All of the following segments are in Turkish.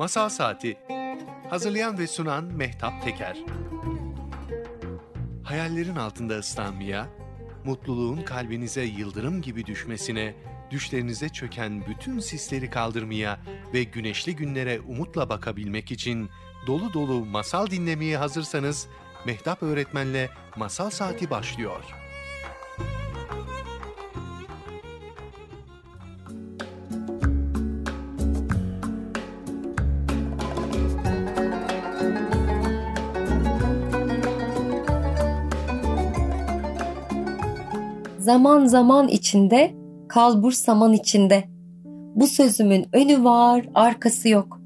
Masal Saati Hazırlayan ve sunan Mehtap Teker Hayallerin altında ıslanmaya, mutluluğun kalbinize yıldırım gibi düşmesine, düşlerinize çöken bütün sisleri kaldırmaya ve güneşli günlere umutla bakabilmek için dolu dolu masal dinlemeye hazırsanız Mehtap Öğretmen'le Masal Saati başlıyor. Zaman zaman içinde, kalbur saman içinde. Bu sözümün önü var, arkası yok.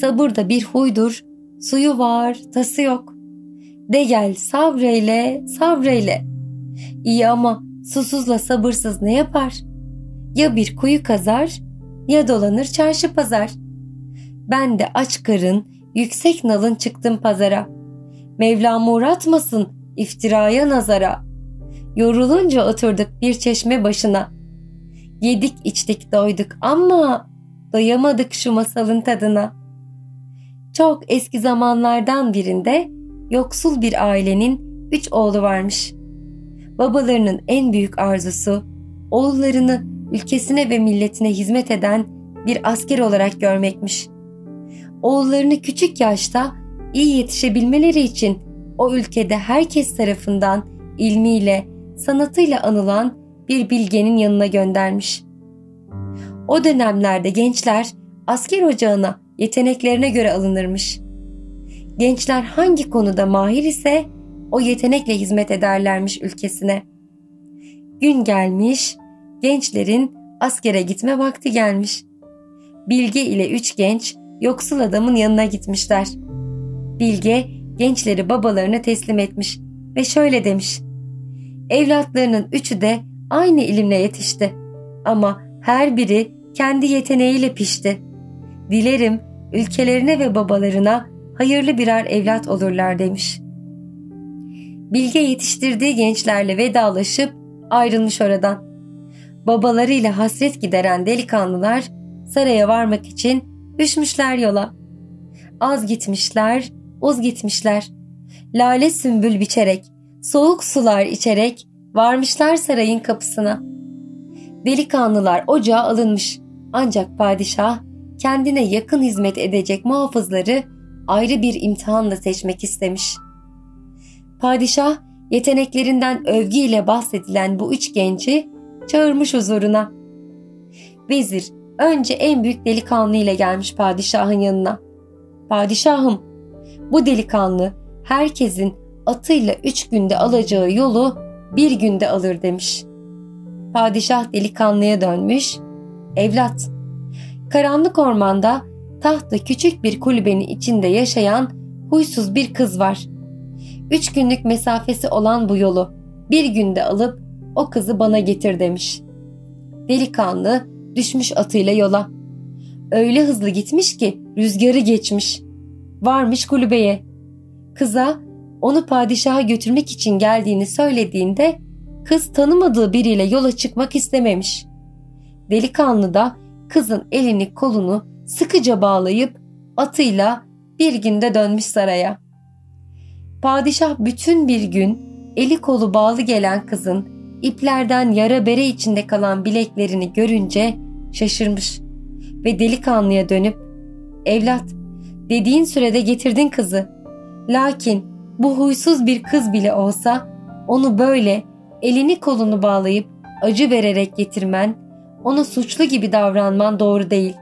Sabır da bir huydur, suyu var, tası yok. De gel sabreyle, sabreyle. İyi ama susuzla sabırsız ne yapar? Ya bir kuyu kazar, ya dolanır çarşı pazar. Ben de aç karın, yüksek nalın çıktım pazara. Mevlam uğratmasın iftiraya nazara.'' Yorulunca oturduk bir çeşme başına. Yedik içtik doyduk ama doyamadık şu masalın tadına. Çok eski zamanlardan birinde yoksul bir ailenin üç oğlu varmış. Babalarının en büyük arzusu oğullarını ülkesine ve milletine hizmet eden bir asker olarak görmekmiş. Oğullarını küçük yaşta iyi yetişebilmeleri için o ülkede herkes tarafından ilmiyle, sanatıyla anılan bir bilgenin yanına göndermiş. O dönemlerde gençler asker ocağına yeteneklerine göre alınırmış. Gençler hangi konuda mahir ise o yetenekle hizmet ederlermiş ülkesine. Gün gelmiş, gençlerin askere gitme vakti gelmiş. Bilge ile üç genç yoksul adamın yanına gitmişler. Bilge gençleri babalarına teslim etmiş ve şöyle demiş. Evlatlarının üçü de aynı ilimle yetişti. Ama her biri kendi yeteneğiyle pişti. Dilerim ülkelerine ve babalarına hayırlı birer evlat olurlar demiş. Bilge yetiştirdiği gençlerle vedalaşıp ayrılmış oradan. Babalarıyla hasret gideren delikanlılar saraya varmak için düşmüşler yola. Az gitmişler, uz gitmişler. Lale sümbül biçerek, soğuk sular içerek varmışlar sarayın kapısına. Delikanlılar ocağa alınmış ancak padişah kendine yakın hizmet edecek muhafızları ayrı bir imtihanla seçmek istemiş. Padişah yeteneklerinden övgüyle bahsedilen bu üç genci çağırmış huzuruna. Vezir önce en büyük delikanlı ile gelmiş padişahın yanına. Padişahım bu delikanlı herkesin atıyla üç günde alacağı yolu bir günde alır demiş. Padişah delikanlıya dönmüş. Evlat, karanlık ormanda tahta küçük bir kulübenin içinde yaşayan huysuz bir kız var. Üç günlük mesafesi olan bu yolu bir günde alıp o kızı bana getir demiş. Delikanlı düşmüş atıyla yola. Öyle hızlı gitmiş ki rüzgarı geçmiş. Varmış kulübeye. Kıza onu padişaha götürmek için geldiğini söylediğinde kız tanımadığı biriyle yola çıkmak istememiş. Delikanlı da kızın elini kolunu sıkıca bağlayıp atıyla bir günde dönmüş saraya. Padişah bütün bir gün eli kolu bağlı gelen kızın iplerden yara bere içinde kalan bileklerini görünce şaşırmış ve delikanlıya dönüp ''Evlat, dediğin sürede getirdin kızı. Lakin bu huysuz bir kız bile olsa onu böyle elini kolunu bağlayıp acı vererek getirmen, ona suçlu gibi davranman doğru değil.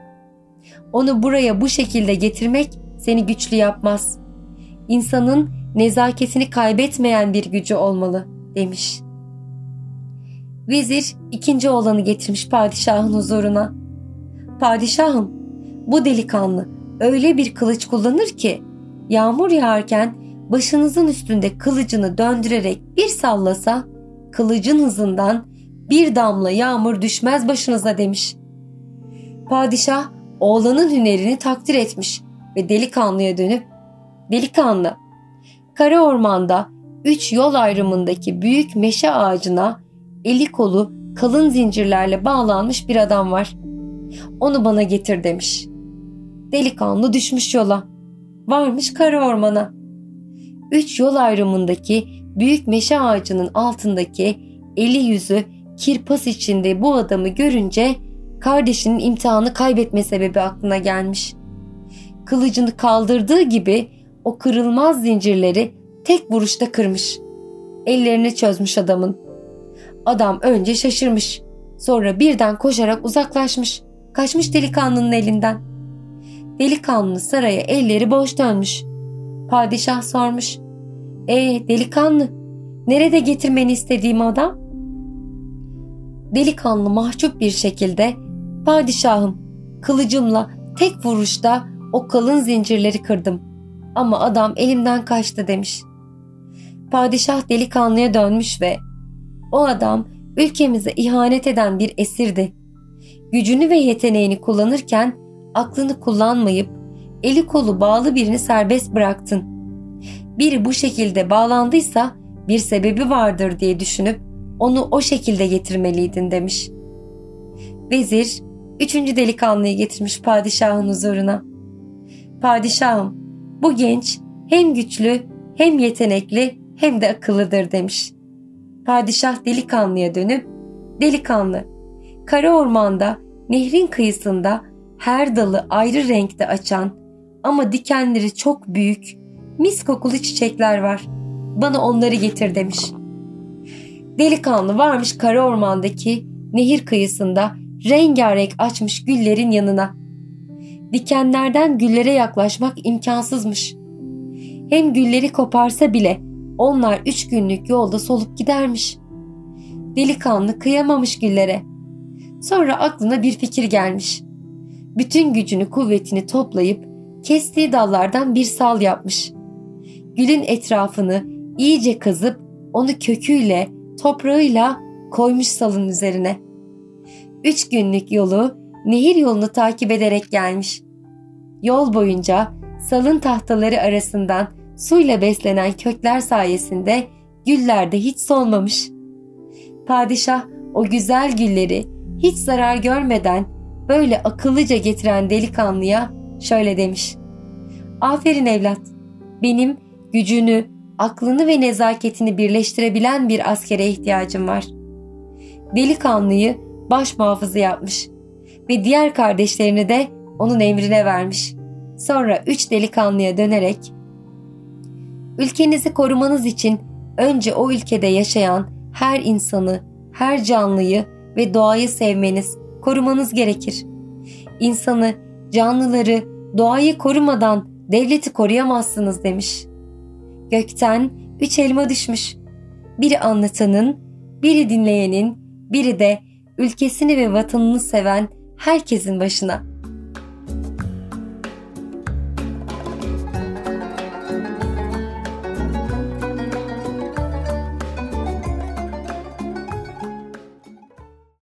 Onu buraya bu şekilde getirmek seni güçlü yapmaz. İnsanın nezaketini kaybetmeyen bir gücü olmalı demiş. Vezir ikinci oğlanı getirmiş padişahın huzuruna. Padişahım bu delikanlı öyle bir kılıç kullanır ki yağmur yağarken başınızın üstünde kılıcını döndürerek bir sallasa kılıcın hızından bir damla yağmur düşmez başınıza demiş. Padişah oğlanın hünerini takdir etmiş ve delikanlıya dönüp delikanlı kara ormanda üç yol ayrımındaki büyük meşe ağacına eli kolu kalın zincirlerle bağlanmış bir adam var. Onu bana getir demiş. Delikanlı düşmüş yola. Varmış kara ormana. Üç yol ayrımındaki büyük meşe ağacının altındaki eli yüzü kirpas içinde bu adamı görünce kardeşinin imtihanı kaybetme sebebi aklına gelmiş. Kılıcını kaldırdığı gibi o kırılmaz zincirleri tek vuruşta kırmış. Ellerini çözmüş adamın. Adam önce şaşırmış. Sonra birden koşarak uzaklaşmış. Kaçmış delikanlının elinden. Delikanlı saraya elleri boş dönmüş. Padişah sormuş. E delikanlı nerede getirmeni istediğim adam? Delikanlı mahcup bir şekilde padişahım kılıcımla tek vuruşta o kalın zincirleri kırdım. Ama adam elimden kaçtı demiş. Padişah delikanlıya dönmüş ve o adam ülkemize ihanet eden bir esirdi. Gücünü ve yeteneğini kullanırken aklını kullanmayıp eli kolu bağlı birini serbest bıraktın. Biri bu şekilde bağlandıysa bir sebebi vardır diye düşünüp onu o şekilde getirmeliydin demiş. Vezir üçüncü delikanlıyı getirmiş padişahın huzuruna. Padişahım bu genç hem güçlü hem yetenekli hem de akıllıdır demiş. Padişah delikanlıya dönüp delikanlı kara ormanda nehrin kıyısında her dalı ayrı renkte açan ama dikenleri çok büyük mis kokulu çiçekler var. Bana onları getir demiş. Delikanlı varmış kara ormandaki nehir kıyısında rengarenk açmış güllerin yanına. Dikenlerden güllere yaklaşmak imkansızmış. Hem gülleri koparsa bile onlar üç günlük yolda solup gidermiş. Delikanlı kıyamamış güllere. Sonra aklına bir fikir gelmiş. Bütün gücünü kuvvetini toplayıp kestiği dallardan bir sal yapmış. Gülün etrafını iyice kazıp onu köküyle, toprağıyla koymuş salın üzerine. Üç günlük yolu nehir yolunu takip ederek gelmiş. Yol boyunca salın tahtaları arasından suyla beslenen kökler sayesinde güller de hiç solmamış. Padişah o güzel gülleri hiç zarar görmeden böyle akıllıca getiren delikanlıya şöyle demiş. Aferin evlat, benim gücünü, aklını ve nezaketini birleştirebilen bir askere ihtiyacım var. Delikanlıyı baş muhafızı yapmış ve diğer kardeşlerini de onun emrine vermiş. Sonra üç delikanlıya dönerek Ülkenizi korumanız için önce o ülkede yaşayan her insanı, her canlıyı ve doğayı sevmeniz, korumanız gerekir. İnsanı, canlıları, doğayı korumadan devleti koruyamazsınız demiş. Gökten üç elma düşmüş. Biri anlatanın, biri dinleyenin, biri de ülkesini ve vatanını seven herkesin başına.''